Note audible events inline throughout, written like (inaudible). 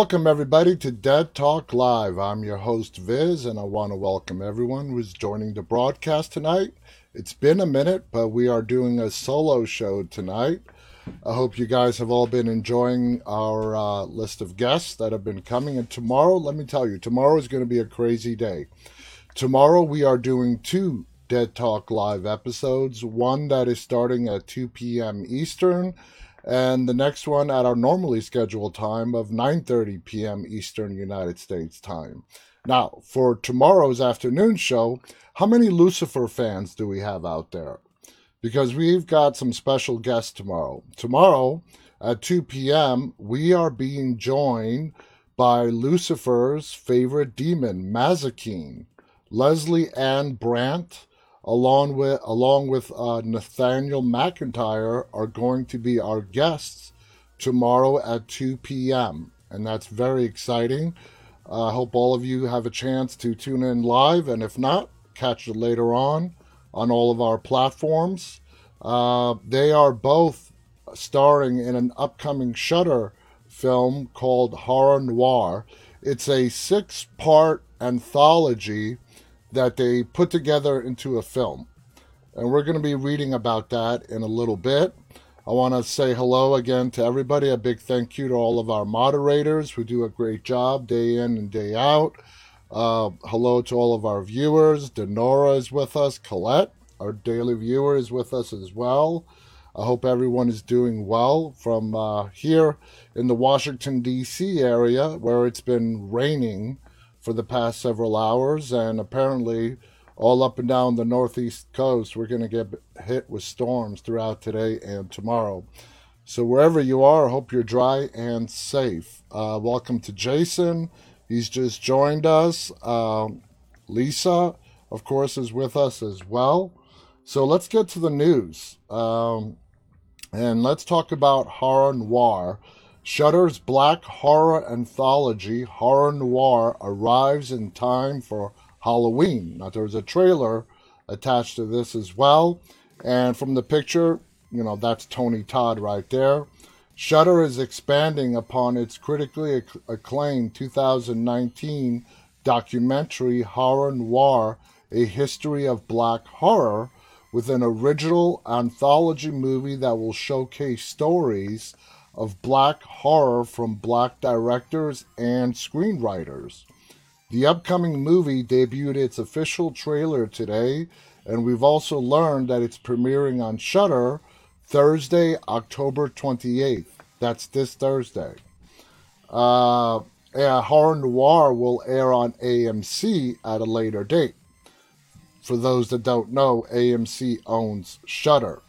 Welcome, everybody, to Dead Talk Live. I'm your host, Viz, and I want to welcome everyone who's joining the broadcast tonight. It's been a minute, but we are doing a solo show tonight. I hope you guys have all been enjoying our uh, list of guests that have been coming. And tomorrow, let me tell you, tomorrow is going to be a crazy day. Tomorrow, we are doing two Dead Talk Live episodes one that is starting at 2 p.m. Eastern and the next one at our normally scheduled time of 9:30 p.m. Eastern United States time. Now, for tomorrow's afternoon show, how many Lucifer fans do we have out there? Because we've got some special guests tomorrow. Tomorrow at 2 p.m., we are being joined by Lucifer's favorite demon, Mazikeen, Lesley-Ann Brandt, along with along with uh, Nathaniel McIntyre are going to be our guests tomorrow at 2 p.m. and that's very exciting. I uh, hope all of you have a chance to tune in live, and if not, catch it later on on all of our platforms. Uh, they are both starring in an upcoming Shudder film called Horror Noir. It's a six-part anthology that they put together into a film. And we're going to be reading about that in a little bit. I want to say hello again to everybody. A big thank you to all of our moderators who do a great job day in and day out. Uh, hello to all of our viewers. Denora is with us. Colette, our daily viewer, is with us as well. I hope everyone is doing well from uh, here in the Washington, D.C. area where it's been raining for the past several hours, and apparently, all up and down the northeast coast, we're going to get hit with storms throughout today and tomorrow. So, wherever you are, I hope you're dry and safe. Uh, welcome to Jason. He's just joined us. Um, Lisa, of course, is with us as well. So, let's get to the news. Um, and let's talk about horror noir. Shudder's black horror anthology, Horror Noir, arrives in time for Halloween. Now, there's a trailer attached to this as well. And from the picture, you know, that's Tony Todd right there. Shudder is expanding upon its critically acclaimed 2019 documentary Horror Noir, A History of Black Horror, with an original anthology movie that will showcase stories of black horror from black directors and screenwriters. The upcoming movie debuted its official trailer today, and we've also learned that it's premiering on Shudder Thursday, October 28th. That's this Thursday. Uh, Horror Noir will air on AMC at a later date. For those that don't know, AMC owns Shudder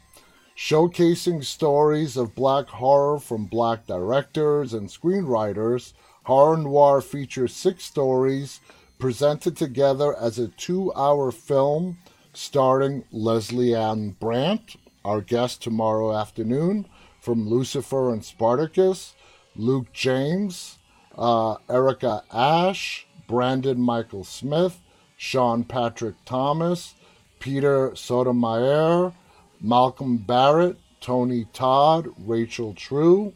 showcasing stories of black horror from black directors and screenwriters. Horror Noir features six stories presented together as a two hour film starring Lesley-Ann Brandt, our guest tomorrow afternoon from Lucifer and Spartacus, Luke James, uh, Erica Ash, Brandon Mychal Smith, Sean Patrick Thomas, Peter Stormare, Malcolm Barrett, Tony Todd, Rachel True.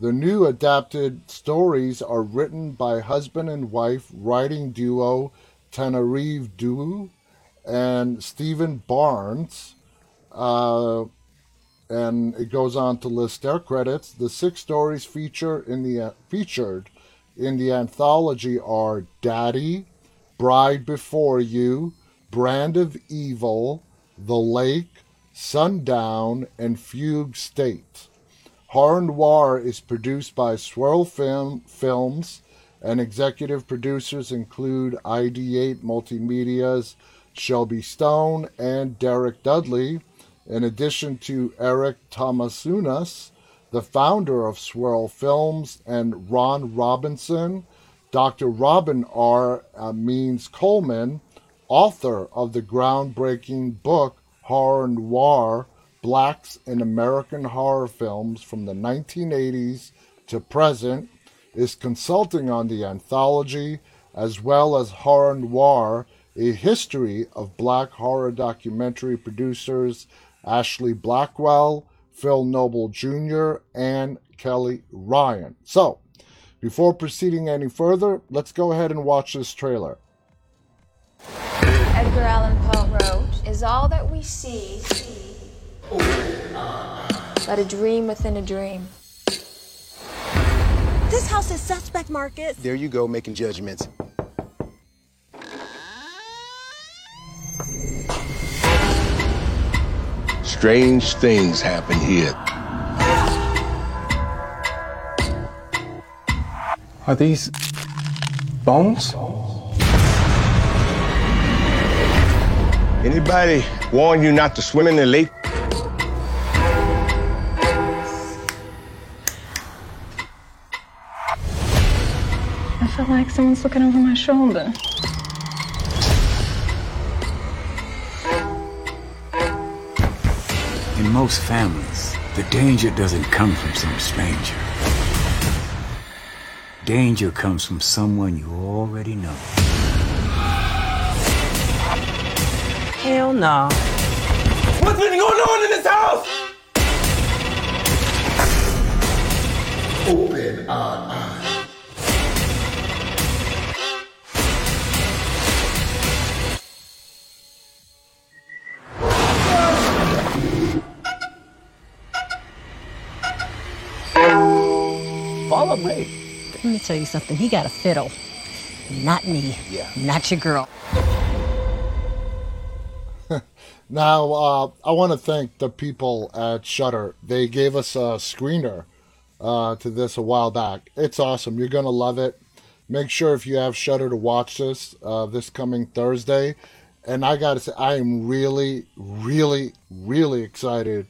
The new adapted stories are written by husband and wife writing duo Tananarive Due and Steven Barnes. Uh, and it goes on to list their credits. The six stories feature in the featured in the anthology are Daddy, Bride Before You, Brand of Evil, The Lake, Sundown, and Fugue State. Horror Noir is produced by Swirl Film Films, and executive producers include ID8 Multimedia's Shelby Stone and Derek Dudley, in addition to Eric Tomosunas, the founder of Swirl Films, and Ron Robinson. Dr. Robin R. Means Coleman, author of the groundbreaking book horror noir, blacks in American horror films from the 1980s to present, is consulting on the anthology as well as Horror Noir, a history of black horror documentary producers Ashlee Blackwell, Phil Noble Jr., and Kelly Ryan. So, Before proceeding any further, let's go ahead and watch this trailer. Edgar Allan Poe wrote, Is all that we see but a dream within a dream? This house is suspect, Marcus. There you go, making judgments. Strange things happen here. Are these bones? Anybody warn you not to swim in the lake? I feel like someone's looking over my shoulder. In most families, the danger doesn't come from some stranger. Danger comes from someone you already know. Hell no. What's been going on in this house? Open our eyes. Follow me. Let me tell you something. He got a fiddle. Not me. Yeah. Not your girl. (laughs) Now, uh, I want to thank the people at Shudder. They gave us a screener uh, to this a while back. It's awesome. You're gonna love it. Make sure if you have Shudder to watch this uh, this coming Thursday. And I gotta say, I am really, really, really excited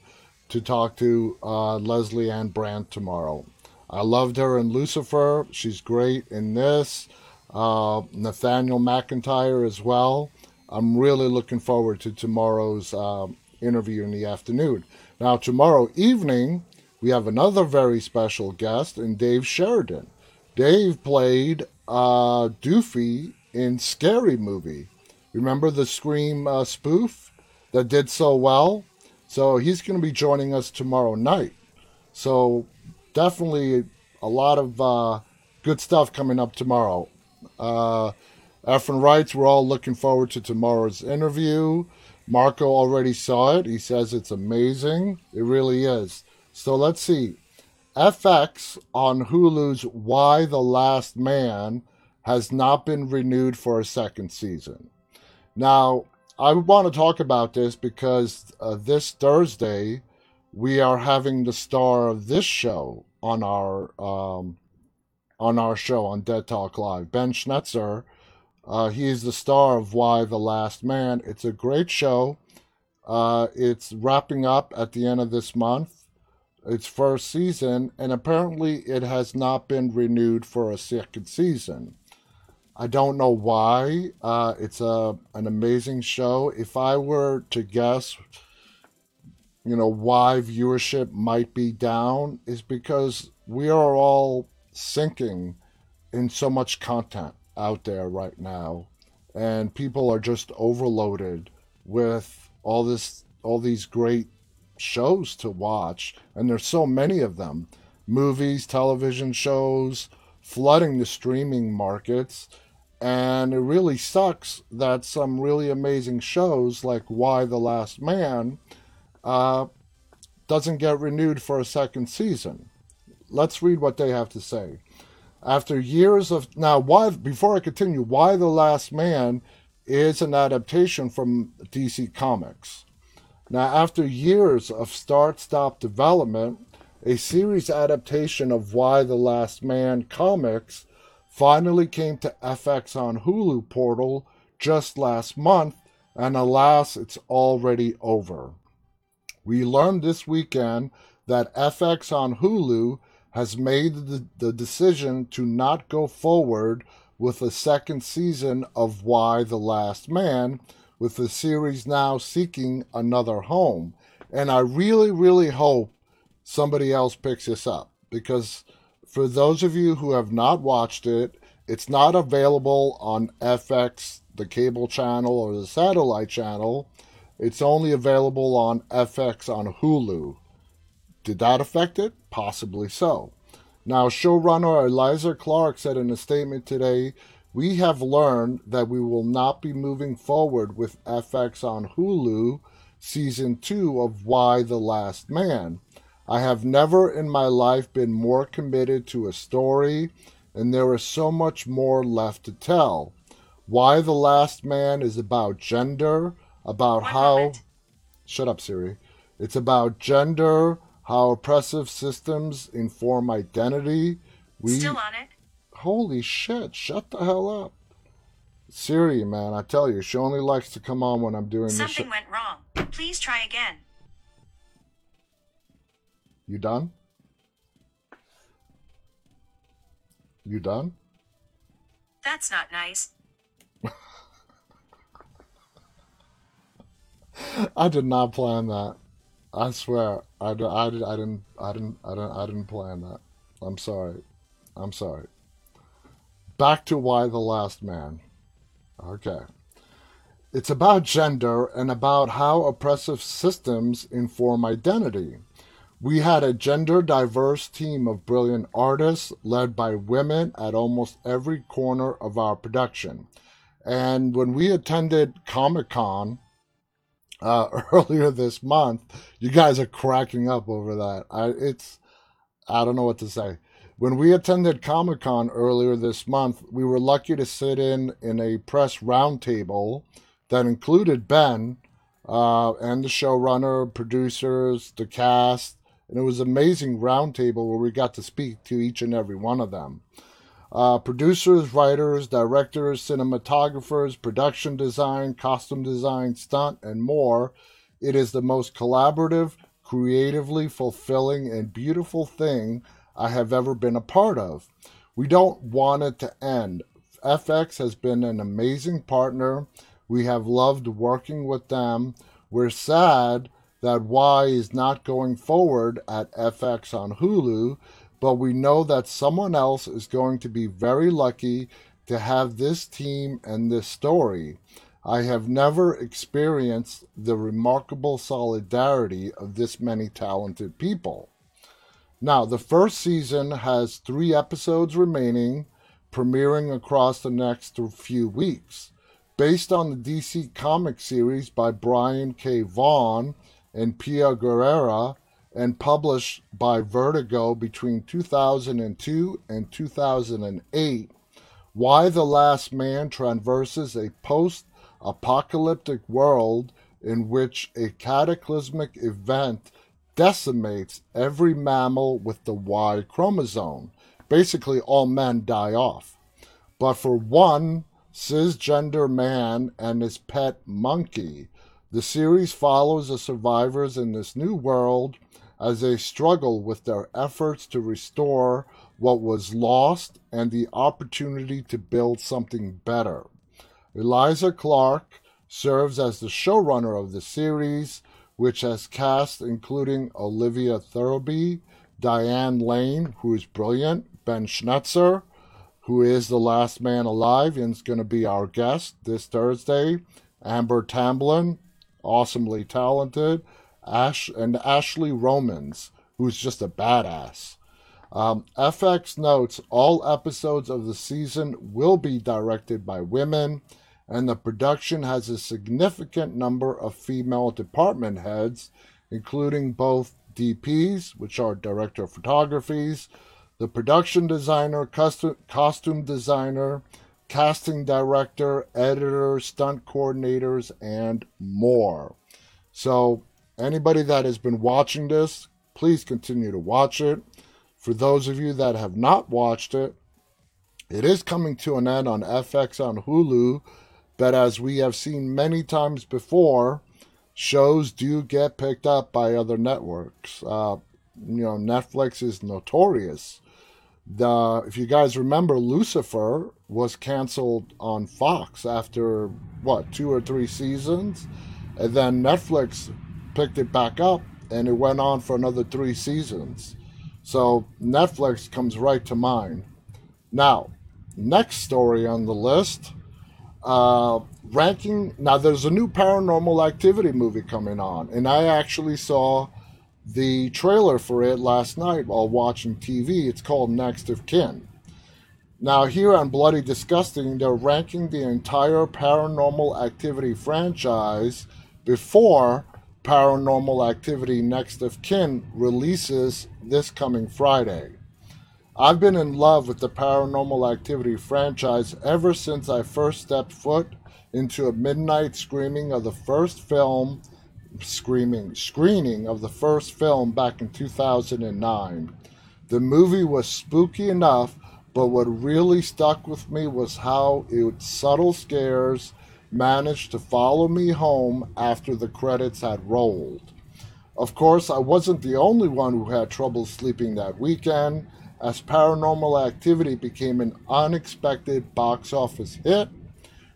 to talk to uh, Lesley-Ann Brandt tomorrow. I loved her in Lucifer. She's great in this. Uh, Nathaniel McIntyre as well. I'm really looking forward to tomorrow's um, interview in the afternoon. Now, tomorrow evening, we have another very special guest in Dave Sheridan. Dave played uh, Doofy in Scary Movie. Remember the Scream uh, spoof that did so well? So he's going to be joining us tomorrow night. So definitely a lot of uh, good stuff coming up tomorrow. Uh, Efren writes, we're all looking forward to tomorrow's interview. Marco already saw it. He says it's amazing. It really is. So let's see. FX on Hulu's Y the Last Man has not been renewed for a second season. Now, I want to talk about this because uh, this Thursday we are having the star of this show on our um, on our show on Dead Talk Live, Ben Schnetzer. Uh, he is the star of Y the Last Man. It's a great show. Uh, it's wrapping up at the end of this month, its first season, and apparently it has not been renewed for a second season. I don't know why. Uh, it's a an amazing show. If I were to guess, you know, why viewership might be down is because we are all sinking in so much content out there right now, and people are just overloaded with all this, all these great shows to watch, and there's so many of them, movies, television shows, flooding the streaming markets. And it really sucks that some really amazing shows like Y the Last Man uh, doesn't get renewed for a second season. Let's read what they have to say. After years of now, why before I continue, Y the Last Man is an adaptation from DC Comics. Now, after years of start-stop development, a series adaptation of Y the Last Man comics finally came to FX on Hulu portal just last month, and alas, it's already over. We learned this weekend that FX on Hulu has made the, the decision to not go forward with a second season of Y the Last Man, with the series now seeking another home. And I really, really hope somebody else picks this up because for those of you who have not watched it, it's not available on FX, the cable channel, or the satellite channel. It's only available on FX on Hulu. Did that affect it? Possibly so. Now, showrunner Eliza Clark said in a statement today, We have learned that we will not be moving forward with FX on Hulu season two of Y the Last Man. I have never in my life been more committed to a story, and there is so much more left to tell. Y the Last Man is about gender, about One how. moment. Shut up, Siri. It's about gender, how oppressive systems inform identity. We Still on it? holy shit, shut the hell up. Siri, man, I tell you, she only likes to come on when I'm doing this. Something Sh- went wrong. Please try again. you done? You done? That's not nice. (laughs) I did not plan that. I swear, I, d- I, did, I didn't, I didn't, I didn't, I didn't plan that. I'm sorry. I'm sorry. Back to Y the last man. Okay. It's about gender and about how oppressive systems inform identity. We had a gender diverse team of brilliant artists led by women at almost every corner of our production. And when we attended Comic Con, uh, (laughs) earlier this month. You guys are cracking up over that. I, it's, I don't know what to say. When we attended Comic Con earlier this month, we were lucky to sit in in a press roundtable that included Ben uh, and the showrunner, producers, the cast, and it was an amazing roundtable where we got to speak to each and every one of them uh, producers, writers, directors, cinematographers, production design, costume design, stunt, and more. It is the most collaborative, creatively fulfilling, and beautiful thing I have ever been a part of. We don't want it to end. FX has been an amazing partner. We have loved working with them. We're sad that Y is not going forward at FX on Hulu, but we know that someone else is going to be very lucky to have this team and this story. I have never experienced the remarkable solidarity of this many talented people. Now, the first season has three episodes remaining, premiering across the next few weeks. Based on the DC comic series by Brian K. Vaughan and Pia Guerra, and published by Vertigo between 2002 and 2008, Y the Last Man traverses a post apocalyptic world in which a cataclysmic event decimates every mammal with the Y chromosome. Basically, all men die off. But for one cisgender man and his pet monkey, the series follows the survivors in this new world as they struggle with their efforts to restore what was lost and the opportunity to build something better. Eliza Clark serves as the showrunner of the series, which has cast including Olivia Thirlby, Diane Lane, who is brilliant, Ben Schnetzer, who is the last man alive and is going to be our guest this Thursday, Amber Tamblyn, awesomely talented, Ash and Ashley Romans, who's just a badass. Um, FX notes all episodes of the season will be directed by women, and the production has a significant number of female department heads, including both DPs, which are director of photographies, the production designer, costume designer, casting director, editor, stunt coordinators, and more. So, anybody that has been watching this, please continue to watch it. For those of you that have not watched it, it is coming to an end on FX on Hulu, but as we have seen many times before, shows do get picked up by other networks. Uh, you know, Netflix is notorious. The if you guys remember, Lucifer was canceled on Fox after what two or three seasons, and then Netflix picked it back up, and it went on for another three seasons. So Netflix comes right to mind. Now, next story on the list uh, ranking. Now, there's a new paranormal activity movie coming on, and I actually saw the trailer for it last night while watching TV. It's called Next of Kin. Now, here on Bloody Disgusting, they're ranking the entire paranormal activity franchise before Paranormal Activity Next of Kin releases this coming Friday. I've been in love with the Paranormal Activity franchise ever since I first stepped foot into a midnight screening of the first film screaming screening of the first film back in 2009. The movie was spooky enough, but what really stuck with me was how its subtle scares managed to follow me home after the credits had rolled. Of course, I wasn't the only one who had trouble sleeping that weekend, as Paranormal Activity became an unexpected box office hit,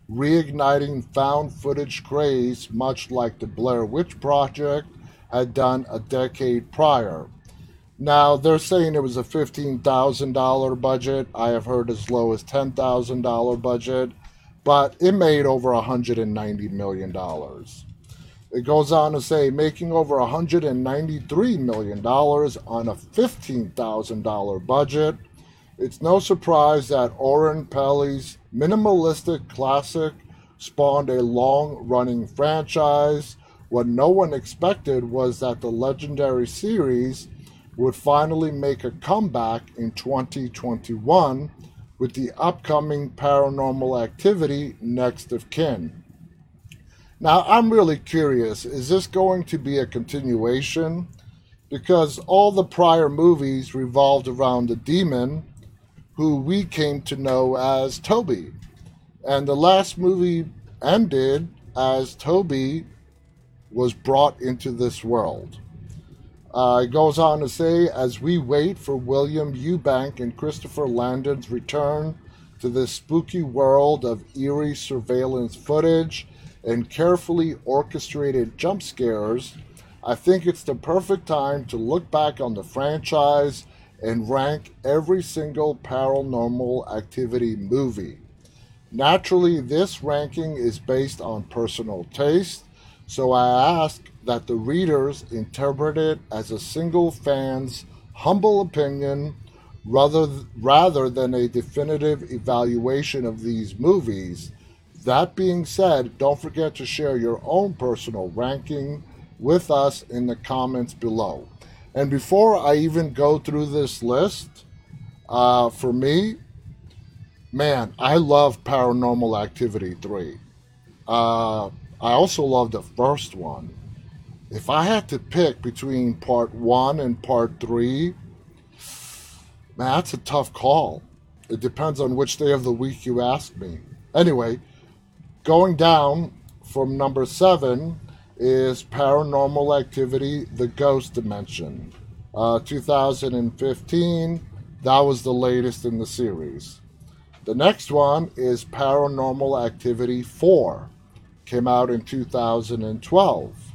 reigniting found footage craze much like the Blair Witch Project had done a decade prior. Now, they're saying it was a $15,000 budget. I have heard as low as $10,000 budget, but it made over $190 million. It goes on to say making over $193 million on a $15,000 budget. It's no surprise that Oren Peli's minimalistic classic spawned a long running franchise. What no one expected was that the legendary series would finally make a comeback in 2021 with the upcoming paranormal activity Next of Kin. Now, I'm really curious is this going to be a continuation? Because all the prior movies revolved around the demon, who we came to know as Toby. And the last movie ended as Toby was brought into this world. Uh, it goes on to say, as we wait for William Eubank and Christopher Landon's return to this spooky world of eerie surveillance footage and carefully orchestrated jump scares, I think it's the perfect time to look back on the franchise and rank every single paranormal activity movie. Naturally, this ranking is based on personal taste, so I ask that the readers interpret it as a single fan's humble opinion rather, rather than a definitive evaluation of these movies. That being said, don't forget to share your own personal ranking with us in the comments below. And before I even go through this list, uh, for me, man, I love Paranormal Activity 3. Uh, I also love the first one. If I had to pick between part one and part three, man, that's a tough call. It depends on which day of the week you ask me. Anyway, going down from number seven is Paranormal Activity The Ghost Dimension. Uh, 2015, that was the latest in the series. The next one is Paranormal Activity 4, came out in 2012.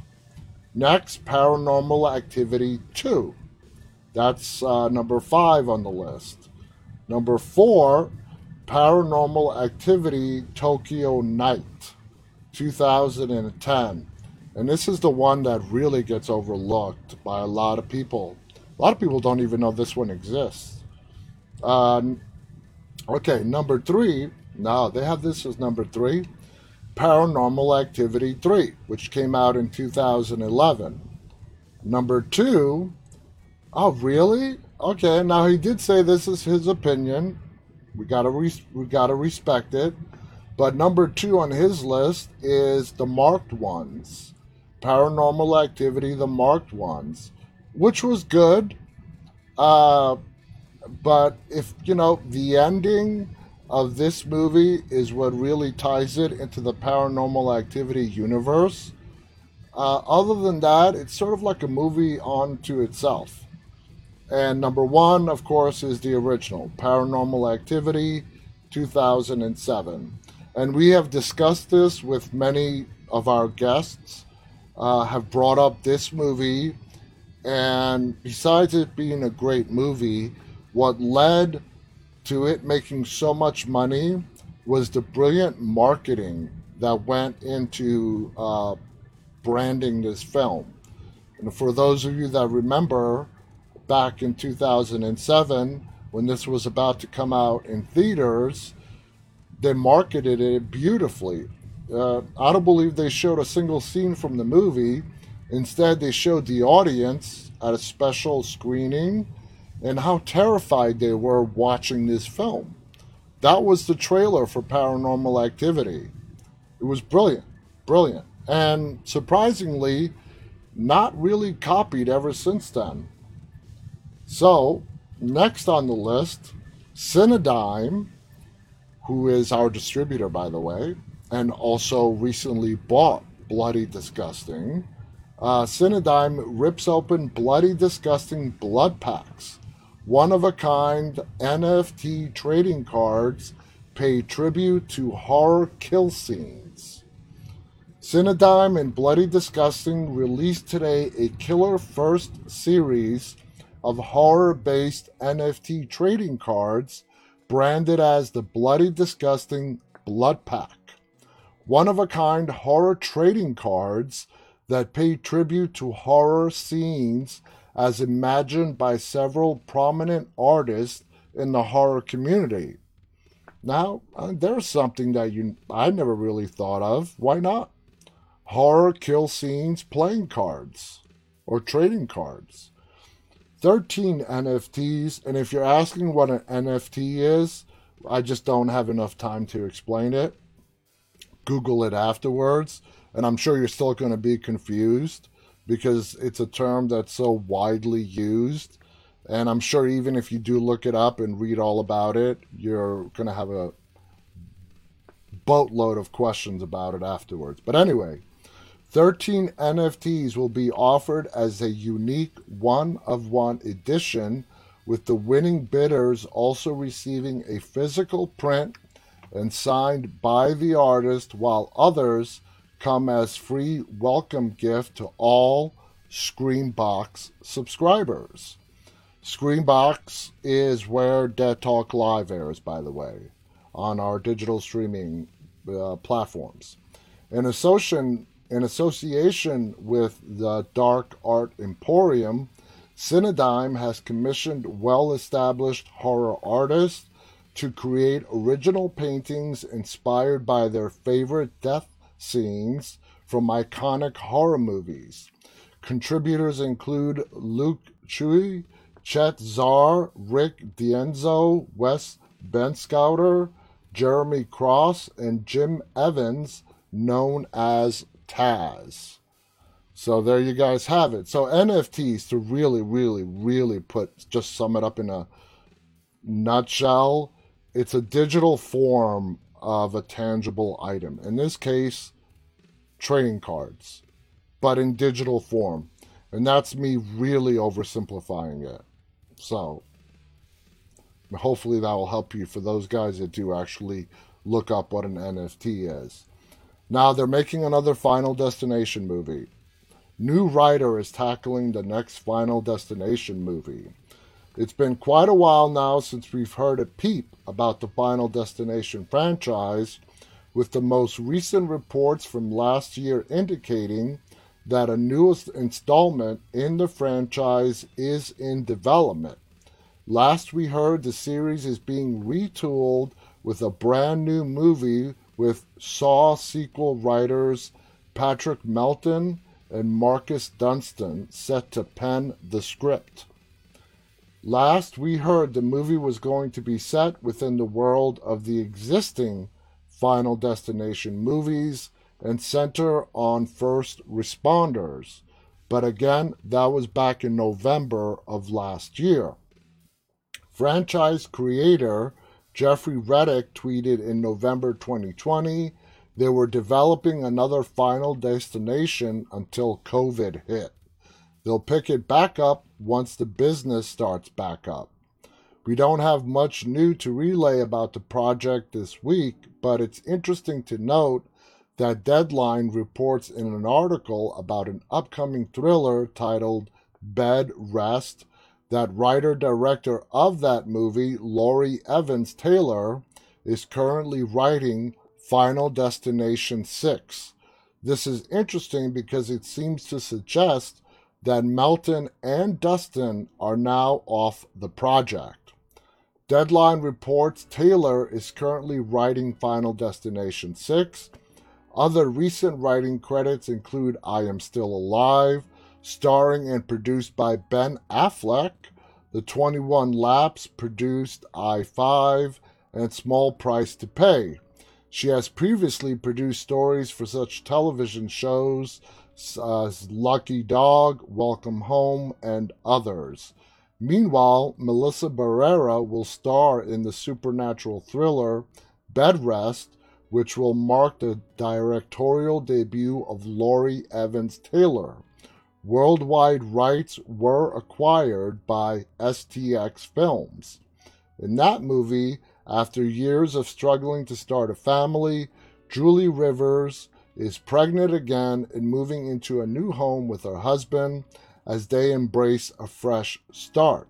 Next, Paranormal Activity 2. That's uh, number five on the list. Number four, Paranormal Activity Tokyo Night, 2010. And this is the one that really gets overlooked by a lot of people. A lot of people don't even know this one exists. Uh, okay, number three. Now, they have this as number three. Paranormal Activity 3, which came out in 2011. Number two, oh, really? Okay, now he did say this is his opinion. We gotta re- we gotta respect it. But number two on his list is the marked ones, Paranormal Activity, the marked ones, which was good. Uh, but if you know the ending of this movie is what really ties it into the paranormal activity universe. Uh, other than that, it's sort of like a movie onto itself. And number one, of course, is the original Paranormal Activity 2007. And we have discussed this with many of our guests, uh, have brought up this movie. And besides it being a great movie, what led to it making so much money was the brilliant marketing that went into uh, branding this film. And for those of you that remember, back in 2007, when this was about to come out in theaters, they marketed it beautifully. Uh, I don't believe they showed a single scene from the movie. Instead, they showed the audience at a special screening and how terrified they were watching this film. That was the trailer for Paranormal Activity. It was brilliant, brilliant, and surprisingly, not really copied ever since then. So, next on the list, Cinedigm, who is our distributor, by the way, and also recently bought Bloody Disgusting. Uh, Cinedigm rips open Bloody Disgusting blood packs. One of a kind NFT trading cards pay tribute to horror kill scenes. Cinedigm and Bloody Disgusting released today a killer first series of horror based NFT trading cards branded as the Bloody Disgusting Blood Pack. One of a kind horror trading cards that pay tribute to horror scenes as imagined by several prominent artists in the horror community. Now, uh, there's something that you I never really thought of. Why not? Horror kill scenes playing cards or trading cards. 13 NFTs, and if you're asking what an NFT is, I just don't have enough time to explain it. Google it afterwards, and I'm sure you're still going to be confused because it's a term that's so widely used. And I'm sure even if you do look it up and read all about it, you're going to have a boatload of questions about it afterwards. But anyway, 13 NFTs will be offered as a unique one of one edition, with the winning bidders also receiving a physical print and signed by the artist, while others come as free welcome gift to all Screambox subscribers. Screambox is where Dead Talk Live airs, by the way, on our digital streaming uh, platforms. In association, in association with the Dark Art Emporium, Cinedigm has commissioned well established horror artists to create original paintings inspired by their favorite death scenes from iconic horror movies. Contributors include Luke Chueh, Chet Zar, Rick Dienzo, Wes Benscoter, Jeremy Cross, and Jim Evans, known as Taz. So there you guys have it. So NFTs to really, really, really put just sum it up in a nutshell, it's a digital form of a tangible item. In this case, trading cards, but in digital form. And that's me really oversimplifying it. So hopefully that will help you for those guys that do actually look up what an NFT is. Now they're making another Final Destination movie. New writer is tackling the next Final Destination movie. It's been quite a while now since we've heard a peep about the Final Destination franchise, with the most recent reports from last year indicating that a newest installment in the franchise is in development. Last we heard, the series is being retooled with a brand new movie with Saw sequel writers Patrick Melton and Marcus Dunstan set to pen the script. Last we heard, the movie was going to be set within the world of the existing Final Destination movies and center on first responders. But again, that was back in November of last year. Franchise creator Jeffrey Reddick tweeted in November 2020 they were developing another final destination until COVID hit. They'll pick it back up once the business starts back up. We don't have much new to relay about the project this week, but it's interesting to note that Deadline reports in an article about an upcoming thriller titled Bed Rest that writer director of that movie, Lori Evans Taylor, is currently writing Final Destination 6. This is interesting because it seems to suggest that Melton and Dunstan are now off the project. Deadline reports Taylor is currently writing Final Destination 6. Other recent writing credits include I Am Still Alive, starring and produced by Ben Affleck, The 21 Laps produced I 5, and Small Price to Pay. She has previously produced stories for such television shows Lucky Dog, Welcome Home, and others. Meanwhile, Melissa Barrera will star in the supernatural thriller Bed Rest, which will mark the directorial debut of Lori Evans Taylor. Worldwide rights were acquired by STX Films. In that movie, after years of struggling to start a family, Julie Rivers is pregnant again and moving into a new home with her husband as they embrace a fresh start.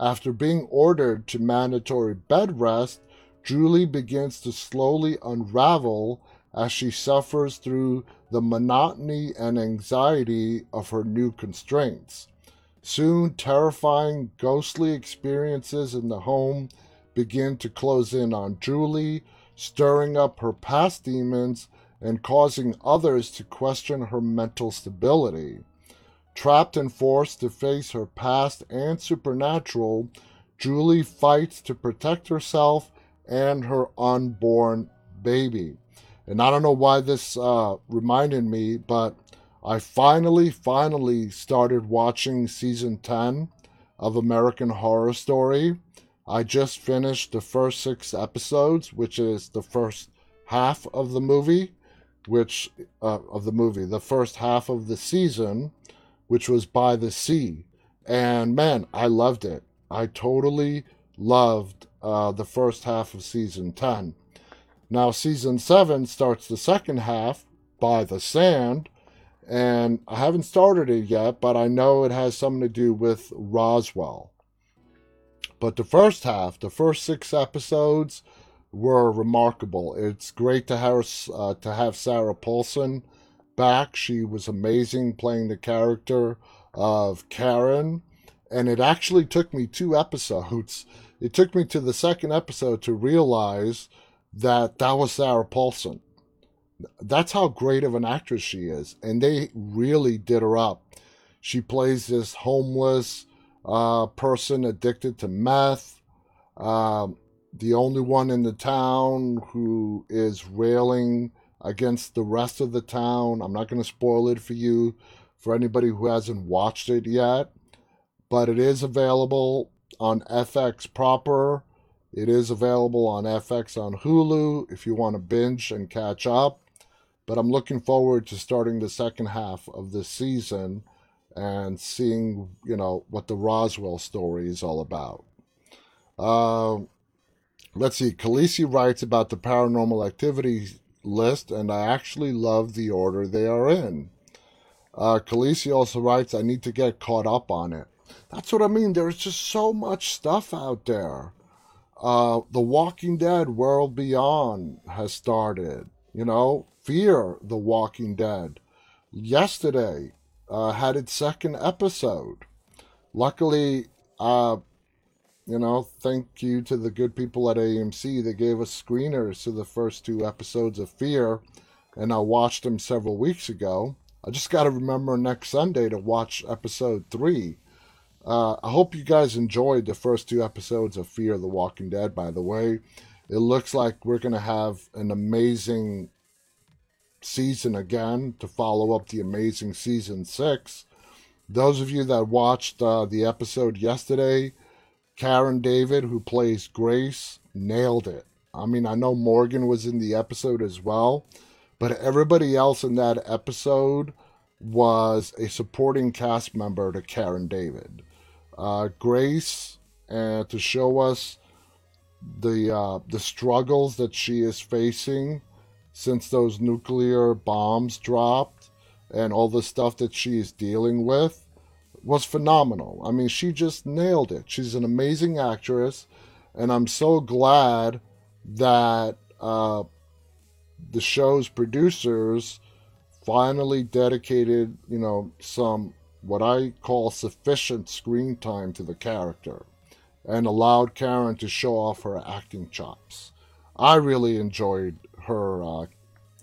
After being ordered to mandatory bed rest, Julie begins to slowly unravel as she suffers through the monotony and anxiety of her new constraints. Soon, terrifying, ghostly experiences in the home begin to close in on Julie, stirring up her past demons and causing others to question her mental stability. Trapped and forced to face her past and supernatural, Julie fights to protect herself and her unborn baby. And I don't know why this uh, reminded me, but I finally, finally started watching season 10 of American Horror Story. I just finished the first six episodes, which is the first half of the movie, which uh, of the movie, the first half of the season, which was by the sea, and man, I loved it. I totally loved uh, the first half of season ten. Now, season seven starts the second half by the sand, and I haven't started it yet, but I know it has something to do with Roswell. But the first half, the first six episodes, were remarkable. It's great to have uh, to have Sarah Paulson back. She was amazing playing the character of Karen, and it actually took me two episodes. (laughs) It took me to the second episode to realize that that was Sarah Paulson. That's how great of an actress she is, and they really did her up. She plays this homeless uh, person addicted to meth, uh, the only one in the town who is railing against the rest of the town. I'm not going to spoil it for you, for anybody who hasn't watched it yet, but it is available on FX proper. It is available on FX on Hulu if you want to binge and catch up. But I'm looking forward to starting the second half of this season and seeing, you know, what the Roswell story is all about. Uh, let's see. Khaleesi writes about the paranormal activity list, and I actually love the order they are in. Uh, Khaleesi also writes, I need to get caught up on it. That's what I mean. There's just so much stuff out there. Uh, the Walking Dead World Beyond has started. You know, Fear the Walking Dead. Yesterday, uh, had its second episode. Luckily, uh, you know, thank you to the good people at AMC. They gave us screeners to the first two episodes of Fear, and I watched them several weeks ago. I just got to remember next Sunday to watch episode three. Uh, I hope you guys enjoyed the first two episodes of Fear the Walking Dead, by the way. It looks like we're going to have an amazing season again to follow up the amazing season six. Those of you that watched uh, the episode yesterday, Karen David, who plays Grace, nailed it. I mean, I know Morgan was in the episode as well, but everybody else in that episode was a supporting cast member to Karen David. Uh, Grace, uh, to show us the uh, the struggles that she is facing since those nuclear bombs dropped and all the stuff that she is dealing with was phenomenal. I mean, she just nailed it. She's an amazing actress, and I'm so glad that uh, the show's producers finally dedicated, you know, some what I call sufficient screen time to the character and allowed Karen to show off her acting chops. I really enjoyed her uh,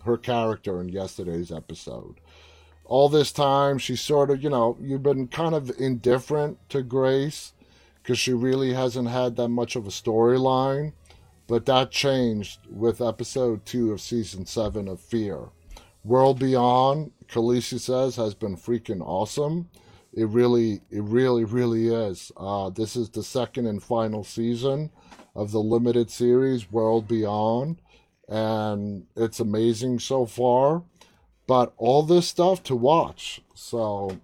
her character in yesterday's episode. All this time, she sort of, you know, you've been kind of indifferent to Grace because she really hasn't had that much of a storyline. But that changed with episode two of season seven of Fear. World Beyond, Khaleesi says, has been freaking awesome. It really, it really, really is. Uh, this is the second and final season of the limited series World Beyond, and it's amazing so far. But all this stuff to watch. So,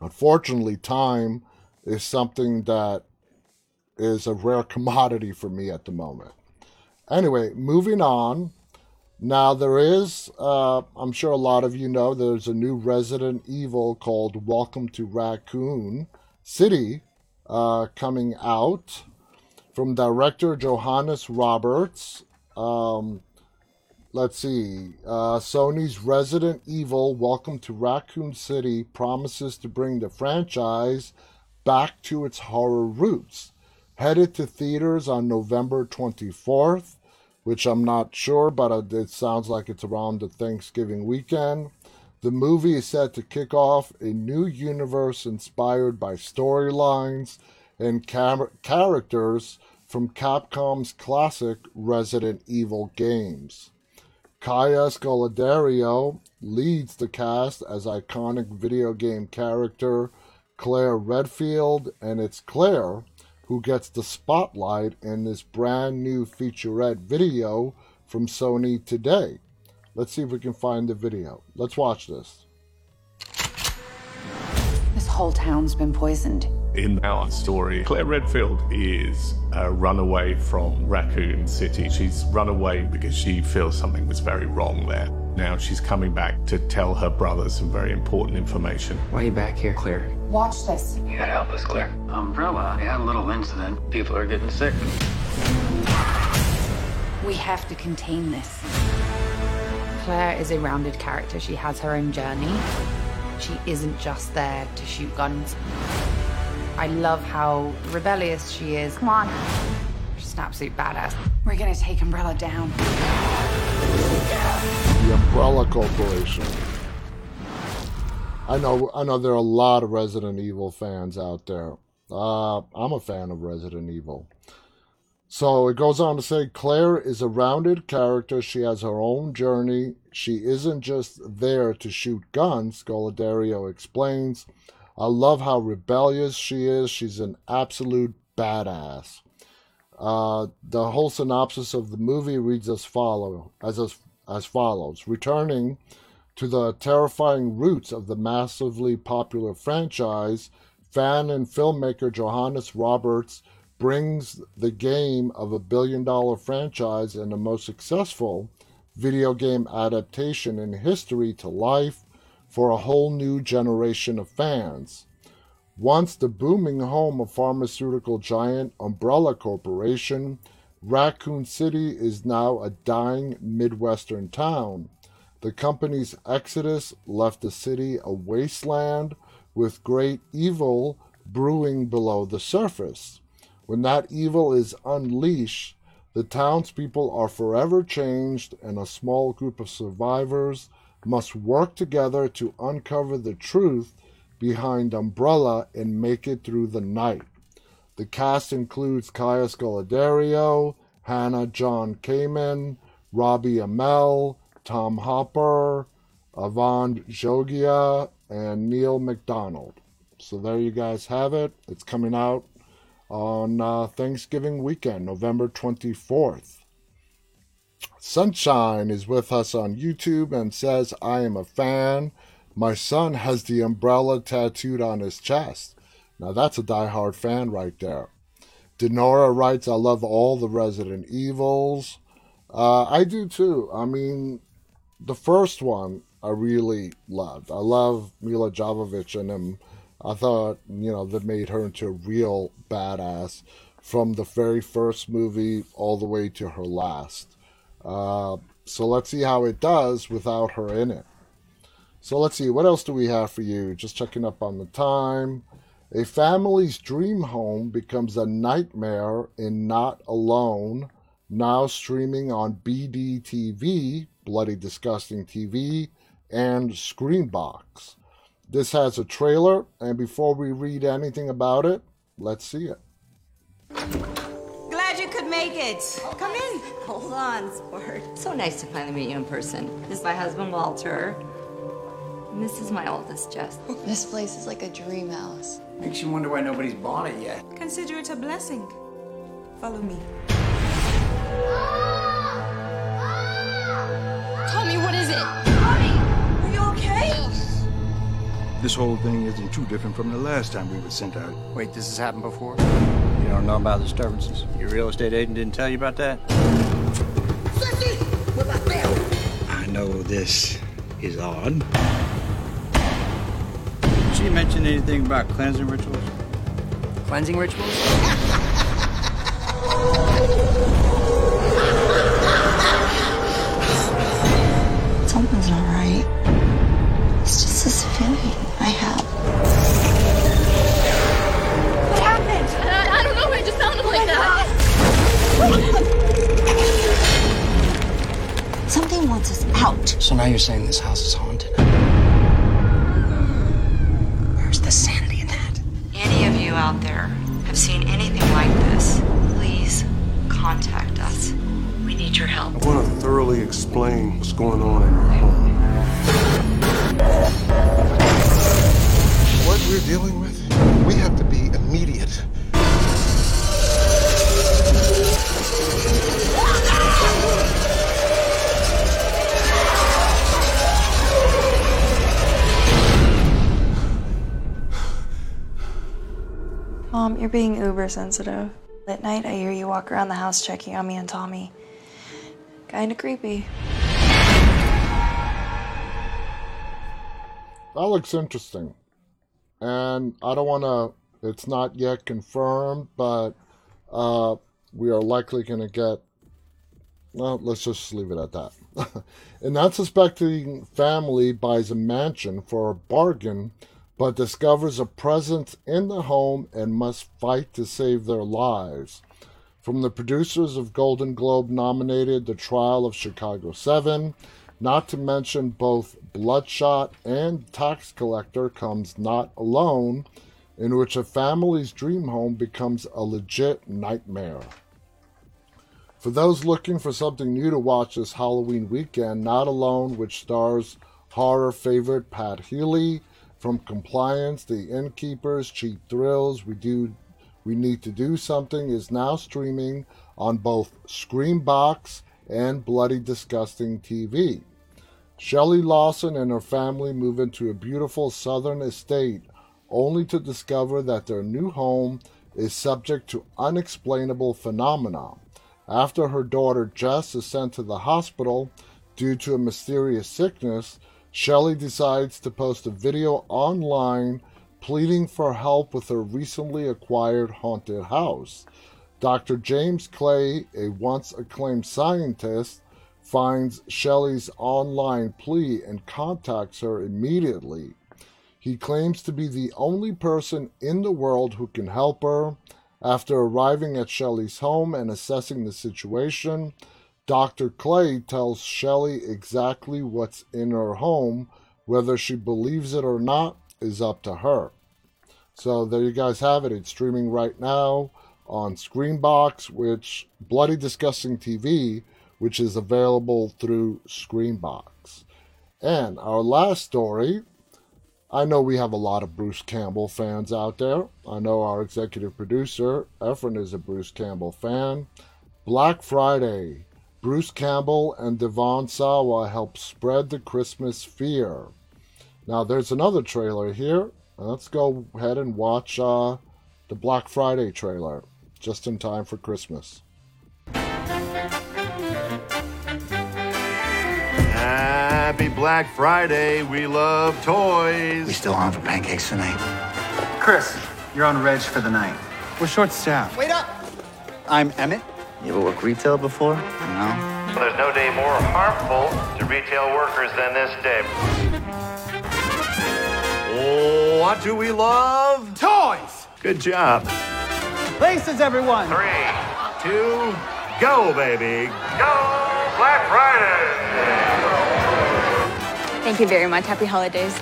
unfortunately, time is something that is a rare commodity for me at the moment. Anyway, moving on. Now, there is, uh, I'm sure a lot of you know, there's a new Resident Evil called Welcome to Raccoon City uh, coming out from director Johannes Roberts. Um, let's see. Uh, Sony's Resident Evil Welcome to Raccoon City promises to bring the franchise back to its horror roots. Headed to theaters on November 24th which I'm not sure, but it sounds like it's around the Thanksgiving weekend. The movie is set to kick off a new universe inspired by storylines and cam- characters from Capcom's classic Resident Evil games. Kaya Scodelario leads the cast as iconic video game character Claire Redfield, and it's Claire who gets the spotlight in this brand new featurette video from Sony today. Let's see if we can find the video. Let's watch this. This whole town's been poisoned. In our story, Claire Redfield is Uh, a runaway from Raccoon City. She's run away because she feels something was very wrong there. Now she's coming back to tell her brother some very important information. Why are you back here, Claire? Watch this. You gotta help us, Claire. Umbrella, we had a little incident. People are getting sick. We have to contain this. Claire is a rounded character. She has her own journey. She isn't just there to shoot guns. I love how rebellious she is. Come on. She's an absolute badass. We're gonna take Umbrella down. The Umbrella Corporation. I know, I know there are a lot of Resident Evil fans out there. Uh, I'm a fan of Resident Evil. So it goes on to say Claire is a rounded character. She has her own journey. She isn't just there to shoot guns, Scodelario explains. I love how rebellious she is. She's an absolute badass. Uh, the whole synopsis of the movie reads as follow as, as as follows: Returning to the terrifying roots of the massively popular franchise, fan and filmmaker Johannes Roberts brings the game of a billion dollar franchise and the most successful video game adaptation in history to life for a whole new generation of fans. Once the booming home of pharmaceutical giant Umbrella Corporation, Raccoon City is now a dying Midwestern town. The company's exodus left the city a wasteland with great evil brewing below the surface. When that evil is unleashed, the townspeople are forever changed, and a small group of survivors must work together to uncover the truth behind Umbrella and make it through the night. The cast includes Kaya Scodelario, Hannah John Kamen, Robbie Amell, Tom Hopper, Avan Jogia, and Neal McDonough. So there you guys have it. It's coming out on uh, Thanksgiving weekend, November 24th. Sunshine is with us on YouTube and says, I am a fan. My son has the umbrella tattooed on his chest. Now that's a die-hard fan right there. Denora writes, I love all the Resident Evils. Uh, I do too. I mean, the first one I really loved. I love Milla Jovovich and him. I thought, you know, that made her into a real badass from the very first movie all the way to her last. Uh, so let's see how it does without her in it. So let's see, what else do we have for you? Just checking up on the time. A family's dream home becomes a nightmare in Not Alone, now streaming on BDTV, Bloody Disgusting TV, and Screambox. This has a trailer, and before we read anything about it, let's see it. Glad you could make it. Come in. Hold on, sport. So nice to finally meet you in person. This is my husband, Walter. And this is my oldest, Jess. This place is like a dream house. Makes you wonder why nobody's bought it yet. Consider it a blessing. Follow me. Tommy, what is it? Tommy, are you okay? This whole thing isn't too different from the last time we were sent out. Wait, this has happened before? You don't know about disturbances? Your real estate agent didn't tell you about that? I know this is odd. Did she mention anything about cleansing rituals? Cleansing rituals? (laughs) out. So now you're saying this house is haunted? Where's the sanity in that? Any of you out there have seen anything like this, please contact us. We need your help. I want to thoroughly explain what's going on in your home. What we're dealing with, we have to be immediate. Mom, you're being uber sensitive. At night, I hear you walk around the house checking on me and Tommy. Kinda creepy. That looks interesting. And I don't want to, it's not yet confirmed, but uh, we are likely going to get, well, let's just leave it at that. (laughs) An unsuspecting family buys a mansion for a bargain, but discovers a presence in the home and must fight to save their lives. From the producers of Golden Globe nominated The Trial of Chicago 7, not to mention both Bloodshot and Tax Collector comes Not Alone, in which a family's dream home becomes a legit nightmare. For those looking for something new to watch this Halloween weekend, Not Alone, which stars horror favorite Pat Healy, from Compliance, The Innkeepers, Cheap Thrills, We Do We Need to Do Something is now streaming on both Screambox and Bloody Disgusting TV. Shelley Lawson and her family move into a beautiful southern estate only to discover that their new home is subject to unexplainable phenomena. After her daughter Jess is sent to the hospital due to a mysterious sickness, Shelley decides to post a video online pleading for help with her recently acquired haunted house. Dr. James Clay, a once acclaimed scientist, finds Shelley's online plea and contacts her immediately. He claims to be the only person in the world who can help her. After arriving at Shelley's home and assessing the situation, Dr. Clay tells Shelley exactly what's in her home. Whether she believes it or not is up to her. So there you guys have it. It's streaming right now on Screambox, which Bloody Disgusting TV, which is available through Screambox. And our last story, I know we have a lot of Bruce Campbell fans out there. I know our executive producer, Efren, is a Bruce Campbell fan. Black Friday. Bruce Campbell and Devon Sawa help spread the Christmas fear. Now, there's another trailer here. Let's go ahead and watch uh, the Black Friday trailer just in time for Christmas. Happy Black Friday. We love toys. We still on for pancakes tonight. Chris, you're on Reg for the night. We're short staffed. Wait up! I'm Emmett. You ever work retail before? No. There's no day more harmful to retail workers than this day. what do we love? Toys! Good job. Places, everyone! Three, two, go, baby. Go Black Friday! Thank you very much. Happy holidays.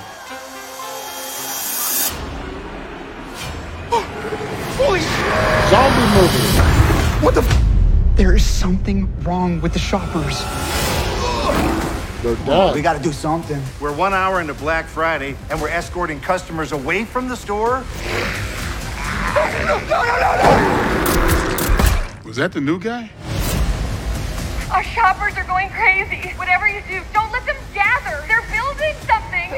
Holy Zombie movie. What the f- There is something wrong with the shoppers. They're dead. We gotta do something. We're one hour into Black Friday, and we're escorting customers away from the store. No, no, no, no, no! Was that the new guy? Our shoppers are going crazy. Whatever you do, don't let them gather. They're building something.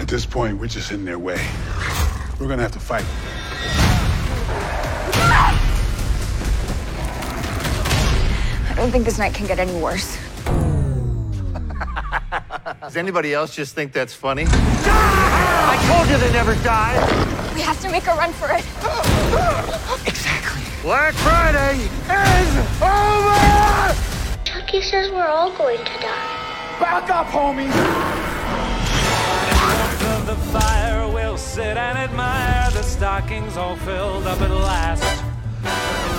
At this point, we're just in their way. We're gonna have to fight. Ah! I don't think this night can get any worse. Does anybody else just think that's funny? I told you they never die. We have to make a run for it. Exactly. Black Friday is over! Chucky says we're all going to die. Back up, homie! of the fire we'll sit and admire the stockings all filled up at last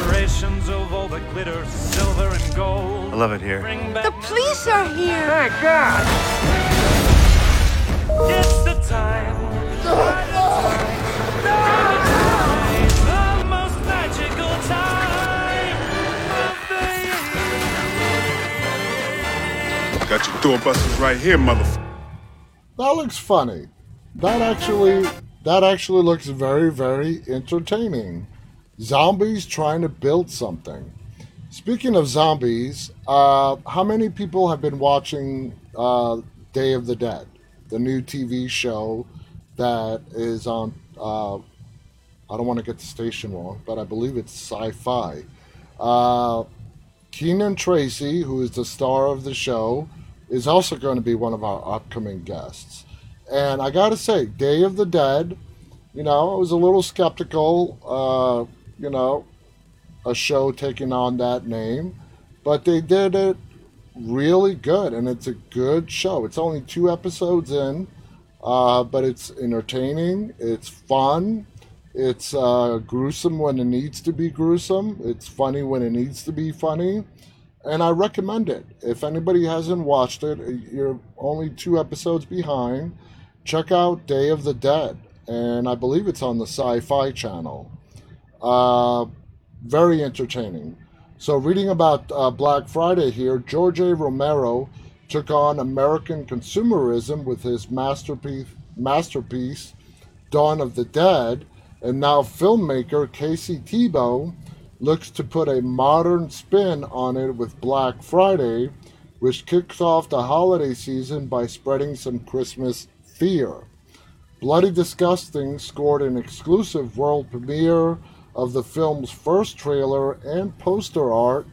decorations of all the glitter silver and gold I love it here. bring back The police are here. Thank God! it's the time the most magical time of the year Got your doorbusters right here, motherfucker. That looks funny. That actually that actually looks very, very entertaining. Zombies trying to build something. Speaking of zombies, uh, how many people have been watching uh, Day of the Dead, the new TV show that is on? Uh, I don't want to get the station wrong, but I believe it's Sci-Fi. Uh, Keenan Tracey, who is the star of the show, is also going to be one of our upcoming guests. And I got to say, Day of the Dead, you know, I was a little skeptical, uh, you know, a show taking on that name, but they did it really good, and it's a good show. It's only two episodes in, uh, but it's entertaining, it's fun, it's uh, gruesome when it needs to be gruesome, it's funny when it needs to be funny and I recommend it. If anybody hasn't watched it, you're only two episodes behind. Check out Day of the Dead, and I believe it's on the Sci Fi channel. Uh, very entertaining. So, reading about uh, Black Friday here, George A. Romero took on American consumerism with his masterpiece, masterpiece Dawn of the Dead, and now filmmaker Casey Tebo looks to put a modern spin on it with Black Friday, which kicks off the holiday season by spreading some Christmas fear. Bloody Disgusting scored an exclusive world premiere of the film's first trailer and poster art,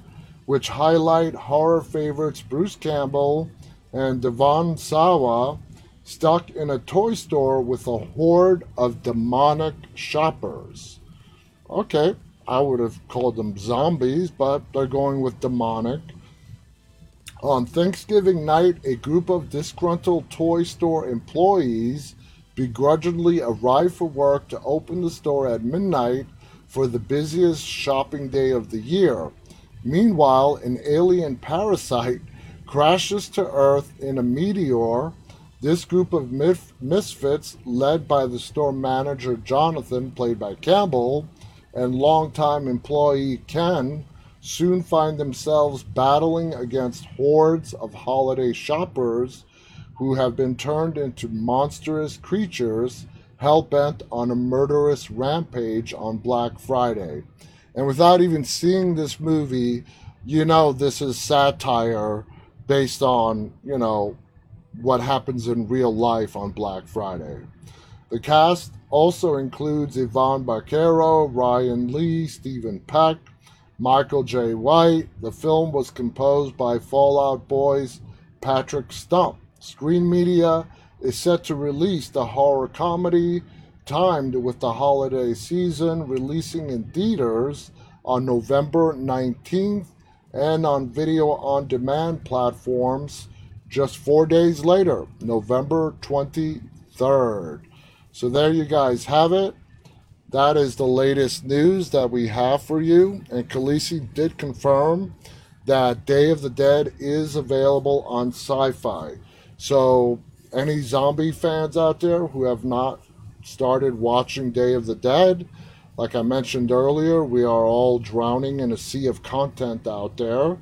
which highlight horror favorites Bruce Campbell and Devon Sawa stuck in a toy store with a horde of demonic shoppers. Okay, I would have called them zombies, but they're going with demonic. On Thanksgiving night, a group of disgruntled toy store employees begrudgingly arrive for work to open the store at midnight for the busiest shopping day of the year. Meanwhile, an alien parasite crashes to Earth in a meteor. This group of mif- misfits, led by the store manager Jonathan, played by Campbell, and longtime employee Ken soon find themselves battling against hordes of holiday shoppers who have been turned into monstrous creatures hell bent on a murderous rampage on Black Friday. And without even seeing this movie, you know this is satire based on, you know, what happens in real life on Black Friday. The cast also includes Ivana Baquero, Ryan Lee, Stephen Peck, Michael Jai White. The film was composed by Fall Out Boy's Patrick Stump. Screen Media is set to release the horror comedy timed with the holiday season, releasing in theaters on November 19th and on video on demand platforms just four days later, November 23rd. So there you guys have it. That is the latest news that we have for you. And Khaleesi did confirm that Day of the Dead is available on sci fi. So, any zombie fans out there who have not started watching Day of the Dead, like I mentioned earlier, we are all drowning in a sea of content out there.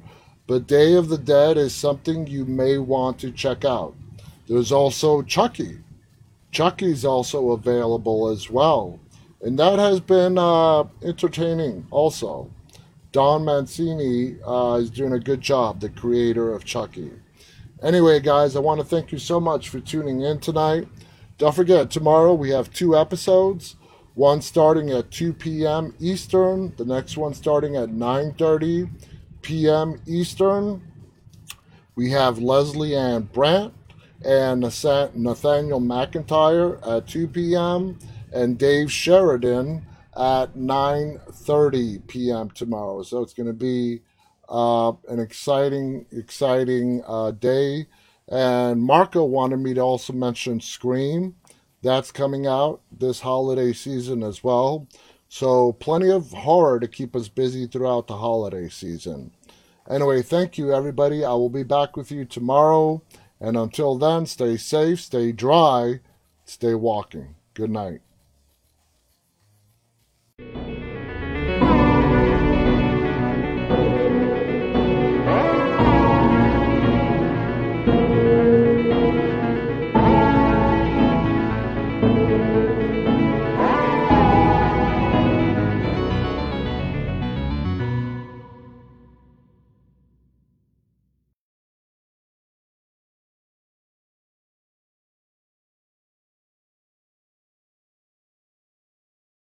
But Day of the Dead is something you may want to check out. There's also Chucky. Chucky's also available as well. And that has been uh, entertaining also. Don Mancini uh, is doing a good job, the creator of Chucky. Anyway, guys, I want to thank you so much for tuning in tonight. Don't forget, tomorrow we have two episodes. One starting at 2 p.m. Eastern, the next one starting at 9:30 p.m. Eastern. We have Lesley-Ann Brandt and Nathaniel McIntyre at 2 p.m. and Dave Sheridan at 9:30 p.m. tomorrow. So it's going to be uh, an exciting, exciting uh, day. And Marco wanted me to also mention Scream. That's coming out this holiday season as well. So, plenty of horror to keep us busy throughout the holiday season. Anyway, thank you, everybody. I will be back with you tomorrow. And until then, stay safe, stay dry, stay walking. Good night.